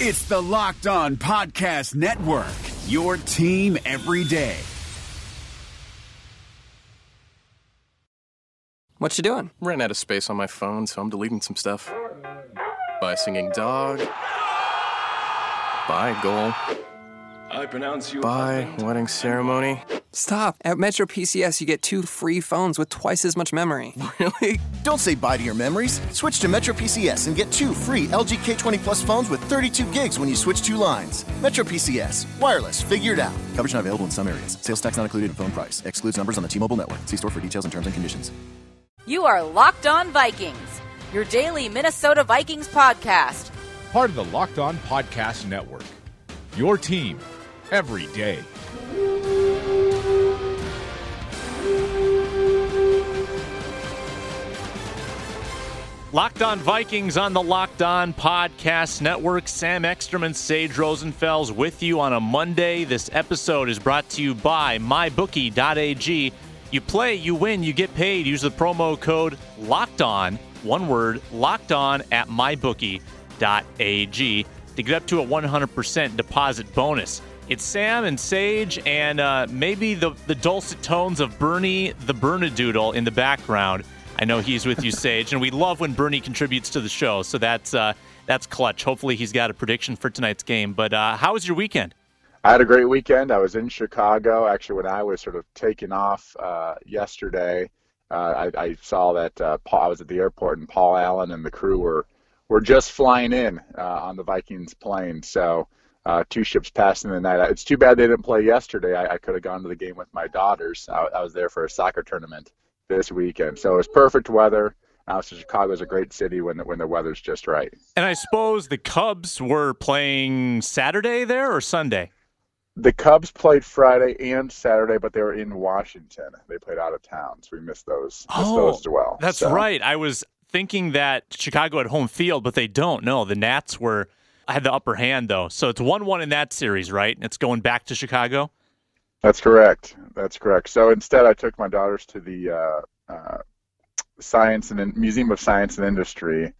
It's the Locked On Podcast Network, your team every day. What you doing? Ran out of space on my phone, so I'm deleting some stuff. By singing dog. By goal. I pronounce you. By wedding ceremony. Stop. At Metro PCS, you get two free phones with twice as much memory. Really? Don't say bye to your memories. Switch to Metro PCS and get two free LG K20 Plus phones with 32 gigs when you switch two lines. Metro PCS. Wireless. Figured out. Coverage not available in some areas. Sales tax not included in phone price. Excludes numbers on the T-Mobile network. See store for details and terms and conditions. You are Locked On Vikings, your daily Minnesota Vikings podcast. Part of the Locked On Podcast Network. Your team every day. Locked On Vikings on the Locked On Podcast Network. Sam Ekstrom and Sage Rosenfels with you on a Monday. This episode is brought to you by MyBookie.ag. You play, you win, you get paid. Use the promo code Locked On, one word, Locked On at MyBookie.ag to get up to a 100% deposit bonus. It's Sam and Sage, and uh, maybe the, the dulcet tones of Bernie the Bernedoodle in the background. I know he's with you, Sage, and we love when Bernie contributes to the show. So that's uh, that's clutch. Hopefully, he's got a prediction for tonight's game. But uh, how was your weekend? I had a great weekend. I was in Chicago. Actually, when I was sort of taking off uh, yesterday, uh, I, I, saw that uh, Paul, I was at the airport, and Paul Allen and the crew were were just flying in uh, on the Vikings plane. So. two ships passing the night. It's too bad they didn't play yesterday. I, I could have gone to the game with my daughters. I, I was there for a soccer tournament this weekend. So it was perfect weather. Uh, so Chicago's a great city when the, when the weather's just right. And I suppose the Cubs were playing Saturday there or Sunday. The Cubs played Friday and Saturday, but they were in Washington. They played out of town, so we missed those. Missed oh, those as well. That's so. right. I was thinking that Chicago had home field, but they don't. No, the Nats were I had the upper hand though. So it's one-one in that series, right? It's going back to Chicago. That's correct. That's correct. So instead, I took my daughters to the uh, uh, Science and Museum of Science and Industry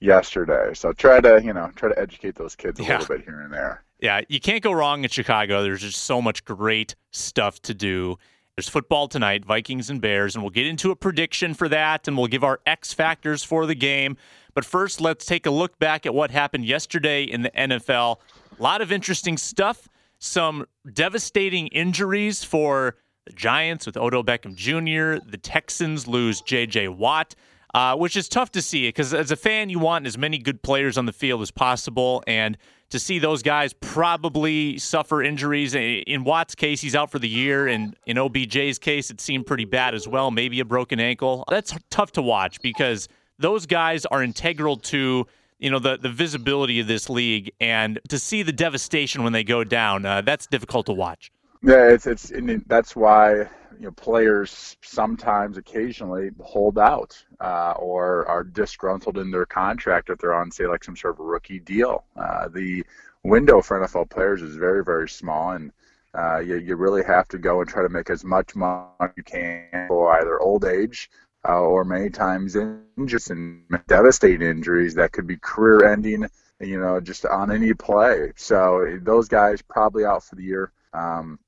yesterday. So try to you know try to educate those kids a Yeah. little bit here and there. Yeah, you can't go wrong in Chicago. There's just so much great stuff to do. There's football tonight, Vikings and Bears, and we'll get into a prediction for that and we'll give our X factors for the game. But first, let's take a look back at what happened yesterday in the NFL. A lot of interesting stuff, some devastating injuries for the Giants with Odell Beckham Jr., the Texans lose J.J. Watt. Uh, which is tough to see because as a fan, you want as many good players on the field as possible. And to see those guys probably suffer injuries. In Watt's case, he's out for the year. And in OBJ's case, it seemed pretty bad as well, maybe a broken ankle. That's tough to watch because those guys are integral to you know the the visibility of this league and to see the devastation when they go down uh, that's difficult to watch Yeah, it's it's that's why you know players sometimes occasionally hold out uh, or are disgruntled in their contract if they're on say like some sort of rookie deal. Uh, the window for NFL players is very very small, and uh, you you really have to go and try to make as much money you can for either old age. Uh, or many times injuries and devastating injuries that could be career-ending, you know, just on any play. So those guys probably out for the year. Um,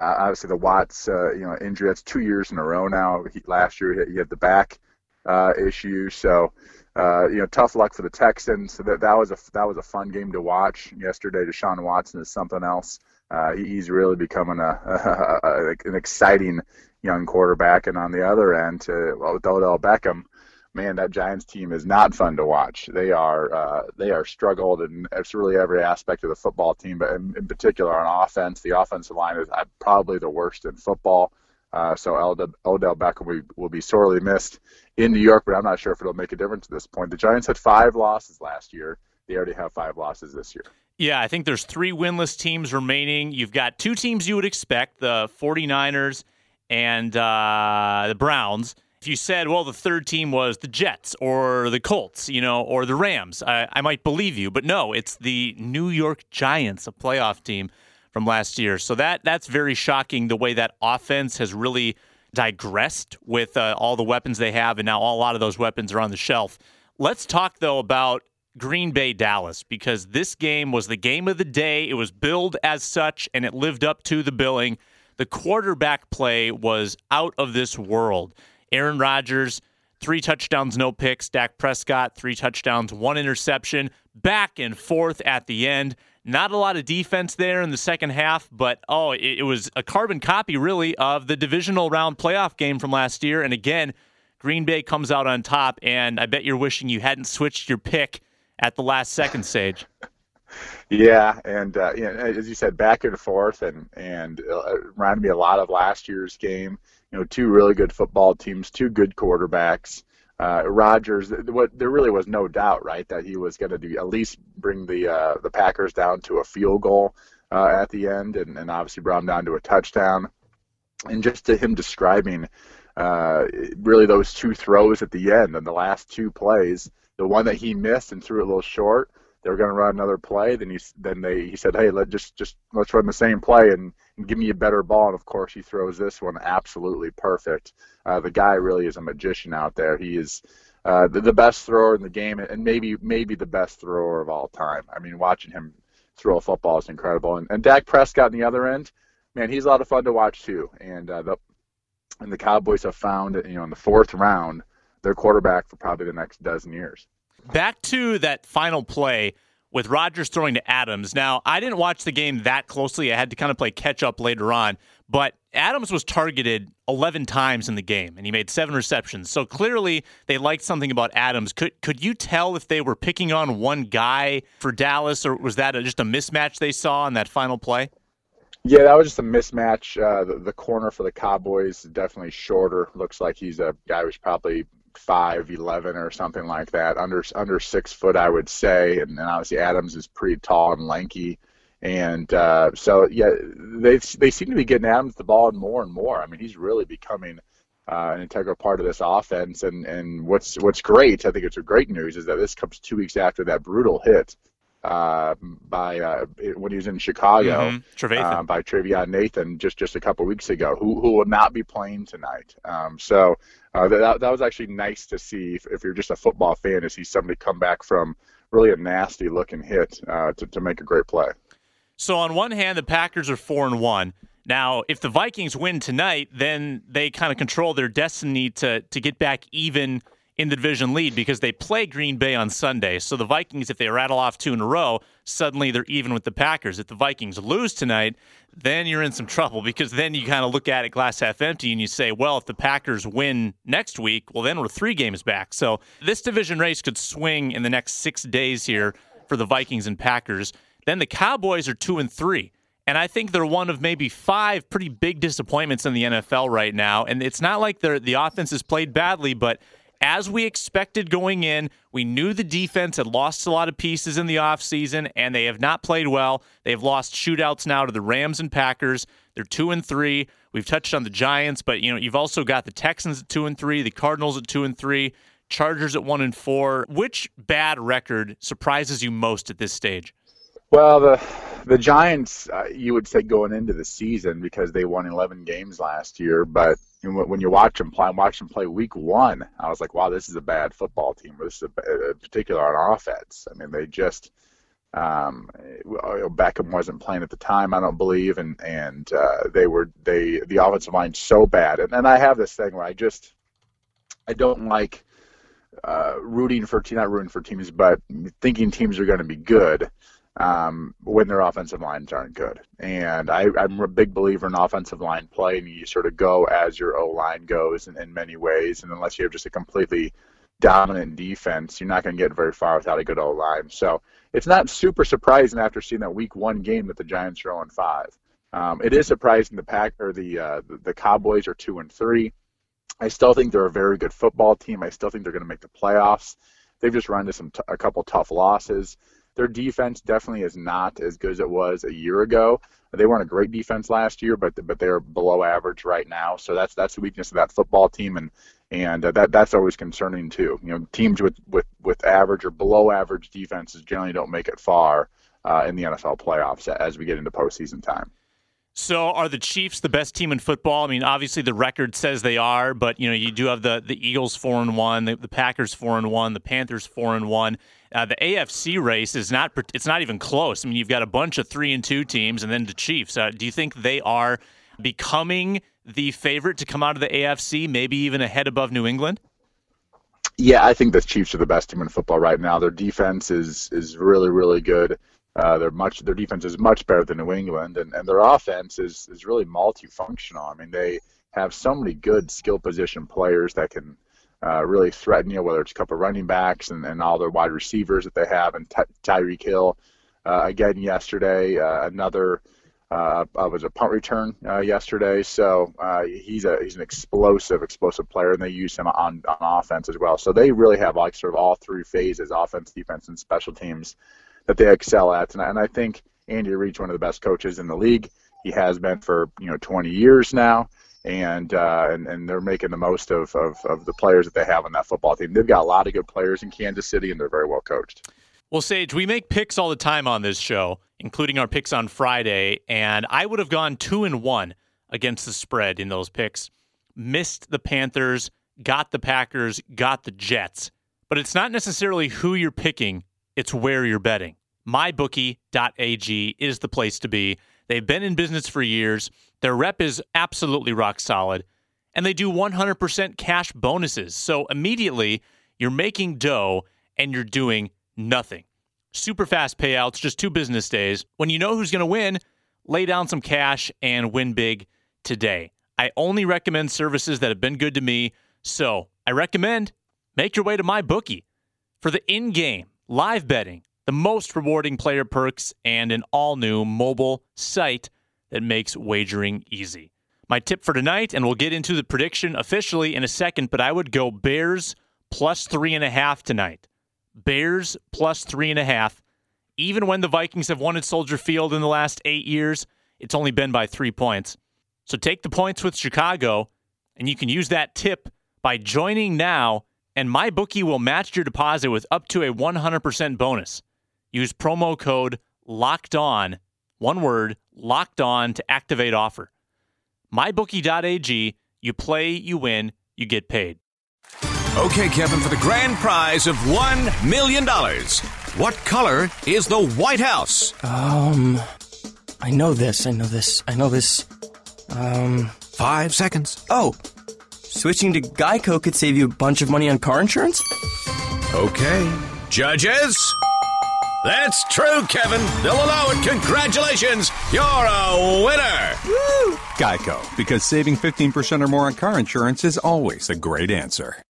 obviously the Watts, uh, you know, injury. That's two years in a row now. He, last year he had the back uh, issue, so uh, you know, tough luck for the Texans. So that that was a that was a fun game to watch yesterday. Deshaun Watson is something else. Uh, he's really becoming a, a, a, an exciting young quarterback. And on the other end, uh, well, with Odell Beckham, man, that Giants team is not fun to watch. They are uh, they are struggled in it's really every aspect of the football team, but in, in particular on offense, the offensive line is uh, probably the worst in football. Uh, so Odell, Odell Beckham will, will be sorely missed in New York, but I'm not sure if it'll make a difference at this point. The Giants had five losses last year. They already have five losses this year. Yeah, I think there's three winless teams remaining. You've got two teams you would expect the 49ers and uh, the Browns. If you said, well, the third team was the Jets or the Colts, you know, or the Rams, I, I might believe you. But no, it's the New York Giants, a playoff team from last year. So that that's very shocking the way that offense has really digressed with uh, all the weapons they have, and now a lot of those weapons are on the shelf. Let's talk though about Green Bay Dallas because this game was the game of the day. It was billed as such and it lived up to the billing. The quarterback play was out of this world. Aaron Rodgers, three touchdowns, no picks. Dak Prescott, three touchdowns, one interception. Back and forth at the end. Not a lot of defense there in the second half, but oh, it, it was a carbon copy, really, of the divisional round playoff game from last year. And again, Green Bay comes out on top, and I bet you're wishing you hadn't switched your pick at the last second Sage. Yeah, and uh, you know, as you said, back and forth, and and uh, reminded me a lot of last year's game. You know, two really good football teams, two good quarterbacks. Uh, Rodgers, what there really was no doubt, right, that he was going to at least bring the uh, the Packers down to a field goal uh, at the end, and, and obviously brought them down to a touchdown. And just to him describing uh, really those two throws at the end and the last two plays, the one that he missed and threw a little short they were going to run another play. Then he then they he said, "Hey, let just just let's run the same play and, and give me a better ball." And of course, he throws this one absolutely perfect. Uh, the guy really is a magician out there. He is uh, the, the best thrower in the game, and maybe maybe the best thrower of all time. I mean, watching him throw a football is incredible. And, and Dak Prescott on the other end, man, he's a lot of fun to watch too. And uh, the and the Cowboys have found, you know, in the fourth round, their quarterback for probably the next dozen years back to that final play with Rodgers throwing to Adams. Now, I didn't watch the game that closely. I had to kind of play catch up later on, but Adams was targeted 11 times in the game and he made seven receptions. So clearly they liked something about Adams. Could could you tell if they were picking on one guy for Dallas or was that a, just a mismatch they saw in that final play? Yeah, that was just a mismatch. Uh, the, the, corner for the Cowboys definitely shorter. Looks like he's a guy who's probably five eleven or something like that, under under six foot, I would say. And, and obviously Adams is pretty tall and lanky, and uh, so yeah, they they seem to be getting Adams the ball more and more. I mean, he's really becoming uh, an integral part of this offense. And and what's what's great, I think it's great news, is that this comes two weeks after that brutal hit uh, by uh, when he was in Chicago mm-hmm. uh, by Trevathan Nathan just just a couple weeks ago, who who will not be playing tonight. Um, so uh, that that was actually nice to see. If, if, you're just a football fan, to see somebody come back from really a nasty looking hit uh, to to make a great play. So on one hand, the Packers are four and one. Now, if the Vikings win tonight, then they kind of control their destiny to to get back even in the division lead because they play Green Bay on Sunday. So the Vikings, if they rattle off two in a row, suddenly they're even with the Packers. If the Vikings lose tonight, then you're in some trouble because then you kind of look at it glass half empty and you say, well, if the Packers win next week, well, then we're three games back. So this division race could swing in the next six days here for the Vikings and Packers. Then the Cowboys are two and three. And I think they're one of maybe five pretty big disappointments in the NFL right now. And it's not like the offense has played badly, but as we expected going in. We knew the defense had lost a lot of pieces in the offseason, and they have not played well. They've lost shootouts now to the Rams and Packers. They're two and three. We've touched on the Giants, but you know you've also got the Texans at two and three, the Cardinals at two and three, Chargers at one and four. Which bad record surprises you most at this stage? Well, the the Giants, uh, you would say going into the season because they won 11 games last year, but when you watch them play, watch them play week one, I was like, wow, this is a bad football team. This is a, a particular on offense. I mean, they just um, Beckham wasn't playing at the time, I don't believe, and and uh, they were they the offensive line so bad. And then I have this thing where I just I don't like uh, rooting for team, not rooting for teams, but thinking teams are going to be good um, when their offensive lines aren't good. And I, am a big believer in offensive line play, and you sort of go as your O line goes in, in many ways. And unless you have just a completely dominant defense, you're not going to get very far without a good O line. So it's not super surprising after seeing that Week One game that the Giants are 0 5. Um, it is surprising the pack or the uh, the Cowboys are two and three. I still think they're a very good football team. I still think they're going to make the playoffs. They've just run into some t- a couple tough losses. Their defense definitely is not as good as it was a year ago. They weren't a great defense last year, but but they're below average right now. So that's that's the weakness of that football team, and and uh, that that's always concerning too. You know, teams with with with average or below average defenses generally don't make it far uh, in the NFL playoffs as we get into postseason time. So, are the Chiefs the best team in football? I mean, obviously the record says they are, but you know you do have the the Eagles four and one, the, the Packers four and one, the Panthers four and one. Uh, the AFC race is not it's not even close. I mean, you've got a bunch of three and two teams, and then the Chiefs. Uh, do you think they are becoming the favorite to come out of the AFC, maybe even ahead above New England? Yeah, I think the Chiefs are the best team in football right now. Their defense is is really really good. Uh, they're much their defense is much better than New England, and, and their offense is is really multifunctional. I mean, they have so many good skill position players that can uh, really threaten you, whether it's a couple running backs and, and all their wide receivers that they have, and Ty- Tyreek Hill uh, again yesterday, uh, another uh, was a punt return uh, yesterday. So uh, he's a he's an explosive, explosive player, and they use him on on offense as well. So they really have like sort of all three phases: offense, defense, and special teams that they excel at. And, and I think Andy Reid's one of the best coaches in the league. He has been for you know 20 years now, and uh, and and they're making the most of, of of the players that they have on that football team. They've got a lot of good players in Kansas City, and they're very well coached. Well, Sage, we make picks all the time on this show, including our picks on Friday, and I would have gone two and one against the spread in those picks. Missed the Panthers, got the Packers, got the Jets. But it's not necessarily who you're picking it's where you're betting. MyBookie.ag is the place to be. They've been in business for years. Their rep is absolutely rock solid, and they do 100% cash bonuses. So immediately, you're making dough and you're doing nothing. Super fast payouts, just two business days. When you know who's going to win, lay down some cash and win big today. I only recommend services that have been good to me. So I recommend make your way to my bookie for the in game live betting, the most rewarding player perks, and an all new mobile site that makes wagering easy. My tip for tonight, and we'll get into the prediction officially in a second, but I would go Bears plus three and a half tonight. Bears plus three and a half. Even when the Vikings have won at Soldier Field in the last eight years, it's only been by three points. So take the points with Chicago, and you can use that tip by joining now and MyBookie will match your deposit with up to a 100% bonus. Use promo code LOCKED ON, one word, LOCKED ON to activate offer. MyBookie.ag, you play, you win, you get paid. Okay, Kevin, for the grand prize of $1 million, what color is the White House? Um, I know this, I know this, I know this. Um, five seconds. Oh, Switching to Geico could save you a bunch of money on car insurance? Okay. Judges? That's true, Kevin. They'll allow it. Congratulations. You're a winner. Woo! Geico, because saving 15% or more on car insurance is always a great answer.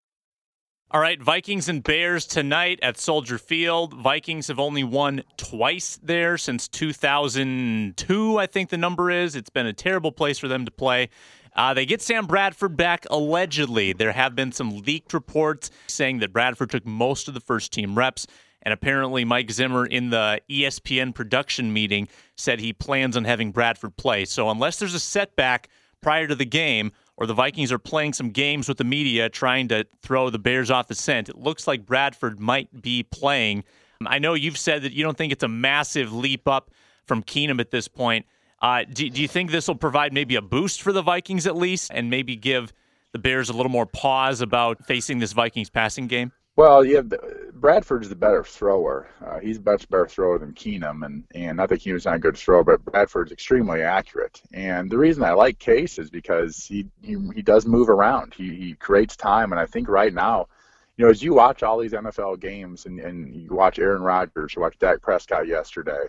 All right, Vikings and Bears tonight at Soldier Field. Vikings have only won twice there since 2002, I think the number is. It's been a terrible place for them to play. Uh, they get Sam Bradford back allegedly. There have been some leaked reports saying that Bradford took most of the first team reps. And apparently, Mike Zimmer in the ESPN production meeting said he plans on having Bradford play. So, unless there's a setback prior to the game, or the Vikings are playing some games with the media trying to throw the Bears off the scent, it looks like Bradford might be playing. I know you've said that you don't think it's a massive leap up from Keenum at this point. Uh, do, do you think this will provide maybe a boost for the Vikings at least, and maybe give the Bears a little more pause about facing this Vikings passing game? Well, yeah, Bradford's the better thrower. Uh, he's a much better thrower than Keenum, and and I think Keenum's not a good thrower, but Bradford's extremely accurate. And the reason I like Case is because he he, he does move around. He he creates time, and I think right now, you know, as you watch all these NFL games and and you watch Aaron Rodgers, you watch Dak Prescott yesterday,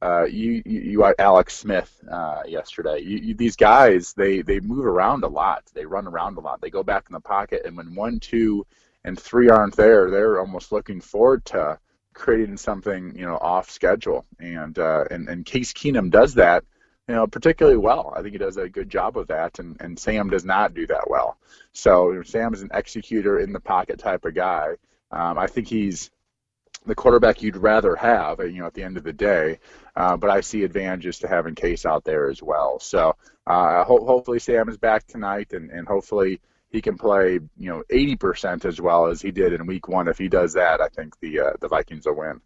uh, you, you, you Alex Smith uh, yesterday. You, you, these guys, they they move around a lot. They run around a lot. They go back in the pocket, and when one, two, and three aren't there, they're almost looking forward to creating something you know off schedule. And uh, and and Case Keenum does that, you know, particularly well. I think he does a good job of that, and and Sam does not do that well. So Sam is an executor in the pocket type of guy. Um, I think he's the quarterback you'd rather have, you know, at the end of the day. Uh, but I see advantages to having Case out there as well. So uh, ho- hopefully Sam is back tonight, and, and hopefully he can play, you know, 80% as well as he did in Week One. If he does that, I think the uh, the Vikings will win.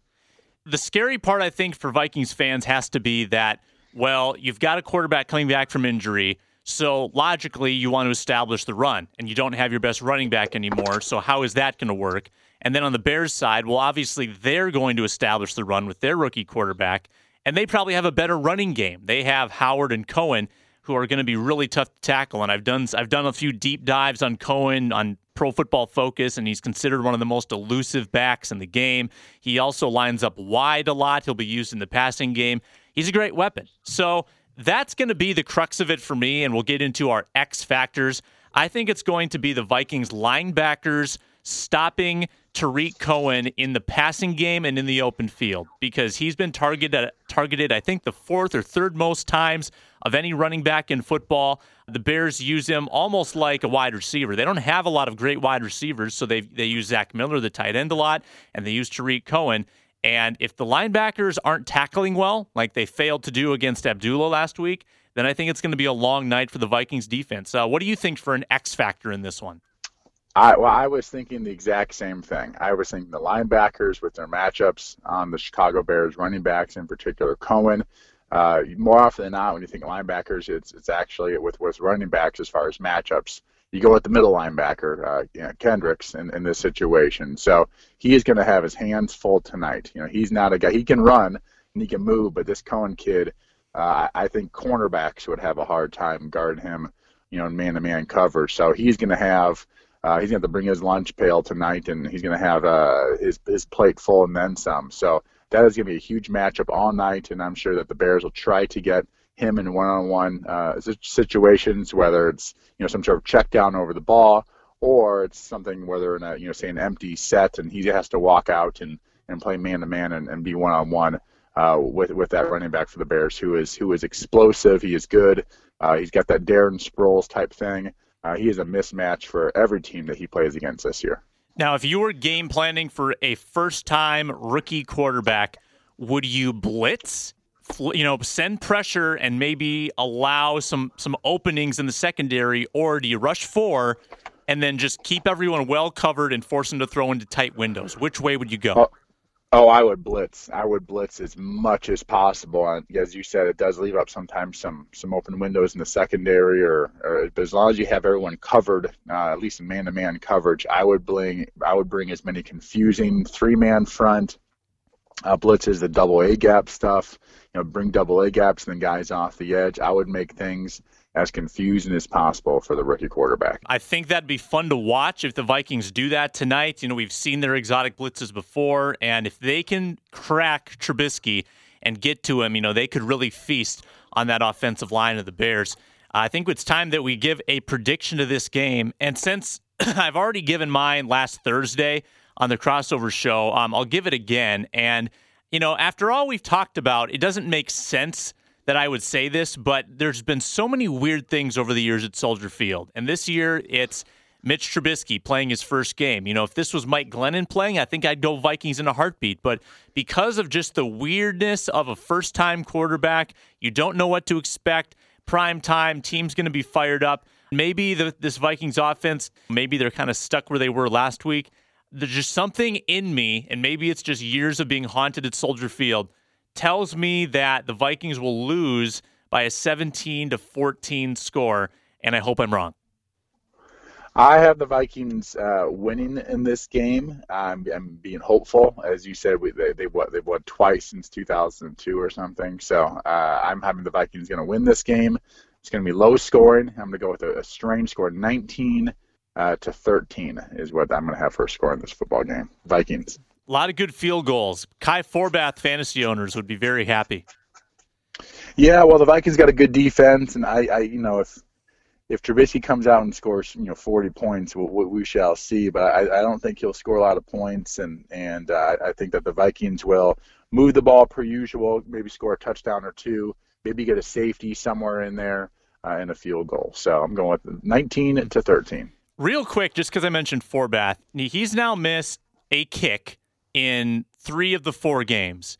The scary part, I think, for Vikings fans has to be that Well, you've got a quarterback coming back from injury. So logically, you want to establish the run, and you don't have your best running back anymore. So how is that going to work? And then on the Bears side, well, obviously they're going to establish the run with their rookie quarterback, and they probably have a better running game. They have Howard and Cohen, who are going to be really tough to tackle. And I've done I've done a few deep dives on Cohen on Pro Football Focus, and he's considered one of the most elusive backs in the game. He also lines up wide a lot. He'll be used in the passing game. He's a great weapon. So that's going to be the crux of it for me, and we'll get into our X factors. I think it's going to be the Vikings linebackers stopping Tarik Cohen in the passing game and in the open field because he's been targeted targeted I think the fourth or third most times of any running back in football. The Bears use him almost like a wide receiver. They don't have a lot of great wide receivers, so they they use Zach Miller, the tight end, a lot, and they use Tarik Cohen. And if the linebackers aren't tackling well, like they failed to do against Abdullah last week, then I think it's going to be a long night for the Vikings defense. Uh, what do you think for an X factor in this one? I well, I was thinking the exact same thing. I was thinking the linebackers with their matchups on the Chicago Bears running backs, in particular Cohen. Uh, more often than not, when you think linebackers, it's it's actually with with running backs as far as matchups you go with the middle linebacker, uh, you know, Kendricks, in, in this situation. So he is going to have his hands full tonight. You know, he's not a guy. He can run and he can move, but this Cohen kid, uh, I think cornerbacks would have a hard time guarding him. You know, in man-to-man coverage. So he's going to have. Uh, he's going to bring his lunch pail tonight, and he's going to have uh, his his plate full and then some. So that is going to be a huge matchup all night, and I'm sure that the Bears will try to get him in one-on-one uh, situations, whether it's you know some sort of check down over the ball or it's something where they're in a you know say an empty set and he has to walk out and, and play man to man and and be one on one with with that running back for the Bears who is who is explosive. He is good. Uh, he's got that Darren Sproles type thing. Uh, he is a mismatch for every team that he plays against this year. Now, if you were game planning for a first time rookie quarterback, would you blitz you know, send pressure and maybe allow some some openings in the secondary, or do you rush four and then just keep everyone well covered and force them to throw into tight windows? Which way would you go? Oh, I would blitz. I would blitz as much as possible. And as you said, it does leave up sometimes some some open windows in the secondary, or, or but as long as you have everyone covered, uh, at least man-to-man coverage, I would bring I would bring as many confusing three-man front uh, blitzes, the double A gap stuff you know, bring double A gaps and then guys off the edge. I would make things as confusing as possible for the rookie quarterback. I think that'd be fun to watch if the Vikings do that tonight. You know, we've seen their exotic blitzes before, and if they can crack Trubisky and get to him, you know, they could really feast on that offensive line of the Bears. I think it's time that we give a prediction to this game. And since I've already given mine last Thursday on the crossover show, um, I'll give it again. And you know, after all we've talked about, it doesn't make sense that I would say this, but there's been so many weird things over the years at Soldier Field. And this year, it's Mitch Trubisky playing his first game. You know, if this was Mike Glennon playing, I think I'd go Vikings in a heartbeat. But because of just the weirdness of a first time quarterback, you don't know what to expect. Prime time, team's going to be fired up. Maybe the, this Vikings offense, maybe they're kind of stuck where they were last week there's just something in me, and maybe it's just years of being haunted at Soldier Field, tells me that the Vikings will lose by a 17 to 14 score, and I hope I'm wrong. I have the Vikings uh, winning in this game. I'm, I'm, being hopeful, as you said. We, they, they what they've won twice since 2002 or something. So uh, I'm having the Vikings going to win this game. It's going to be low scoring. I'm going to go with a, a strange score, 19 uh, to 13 is what I'm going to have for a score in this football game. Vikings. A lot of good field goals. Kai Forbath fantasy owners would be very happy. Yeah, well, the Vikings got a good defense, and I, I you know, if if Trubisky comes out and scores, you know, 40 points, we, we shall see. But I, I don't think he'll score a lot of points, and and uh, I think that the Vikings will move the ball per usual, maybe score a touchdown or two, maybe get a safety somewhere in there, uh, and a field goal. So I'm going with 19 to 13. Real quick, just because I mentioned Forbath, he's now missed a kick in three of the four games.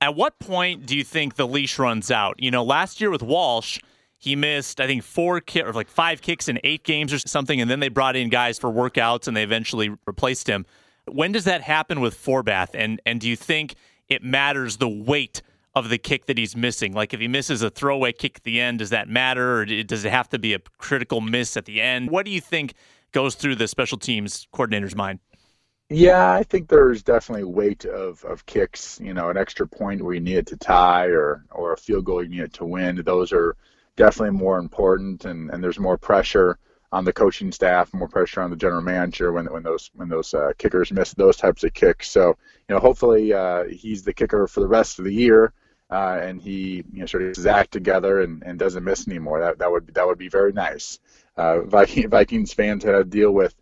At what point do you think the leash runs out? You know, last year with Walsh, he missed I think four ki- or like five kicks in eight games or something, and then they brought in guys for workouts and they eventually replaced him. When does that happen with Forbath? And and do you think it matters the weight of the kick that he's missing? Like if he misses a throwaway kick at the end, does that matter, or does it have to be a critical miss at the end? What do you think goes through the special teams coordinator's mind? Yeah, I think there's definitely weight of, of kicks. You know, an extra point where you need it to tie, or or a field goal you need it to win. Those are definitely more important, and, and there's more pressure on the coaching staff, more pressure on the general manager when when those when those uh, kickers miss those types of kicks. So you know, hopefully uh, he's the kicker for the rest of the year, uh, and he you know sort of gets his act together and, and doesn't miss anymore. That that would that would be very nice. Uh, Viking, Vikings fans had to deal with.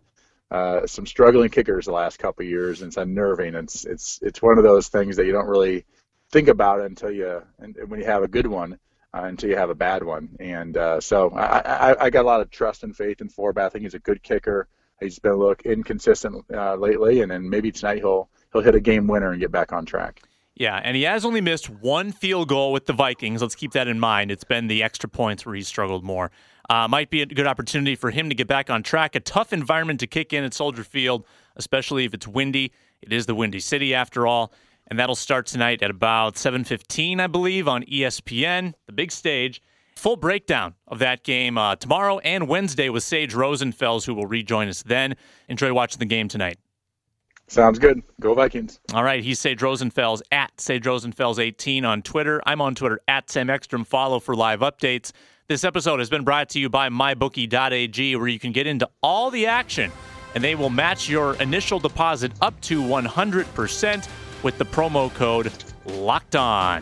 Uh, some struggling kickers the last couple years, and it's unnerving. It's it's it's one of those things that you don't really think about until you and when you have a good one uh, until you have a bad one. And uh, so I, I, I, got a lot of trust and faith in Forbath. I think he's a good kicker. He's been a little inconsistent uh, lately, and then maybe tonight he'll he'll hit a game winner and get back on track. Yeah, and he has only missed one field goal with the Vikings. Let's keep that in mind. It's been the extra points where he's struggled more. Uh, might be a good opportunity for him to get back on track. A tough environment to kick in at Soldier Field, especially if it's windy. It is the Windy City after all and that'll start tonight at about 7:15, I believe, on ESPN, the big stage. Full breakdown of that game uh, tomorrow and Wednesday with Sage Rosenfels, who will rejoin us then. Enjoy watching the game tonight. Sounds good. Go Vikings. All right. He's Sage Rosenfels at Sage Rosenfels18 on Twitter. I'm on Twitter at Sam Ekstrom. Follow for live updates. This episode has been brought to you by MyBookie.ag, where you can get into all the action, and they will match your initial deposit up to 100% with the promo code Locked On.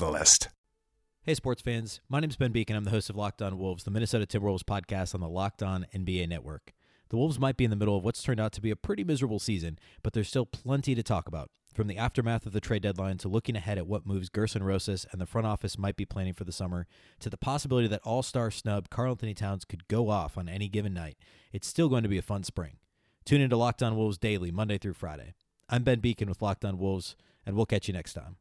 Catalyst. Hey, sports fans. My name is Ben Beecken. I'm the host of Locked On Wolves, the Minnesota Timberwolves podcast on the Locked On NBA network. The Wolves might be in the middle of what's turned out to be a pretty miserable season, but there's still plenty to talk about. From the aftermath of the trade deadline to looking ahead at what moves Gerson Rosas and the front office might be planning for the summer, to the possibility that all star snub Karl-Anthony Towns could go off on any given night, it's still going to be a fun spring. Tune into Locked On Wolves daily, Monday through Friday. I'm Ben Beecken with Locked On Wolves, and we'll catch you next time.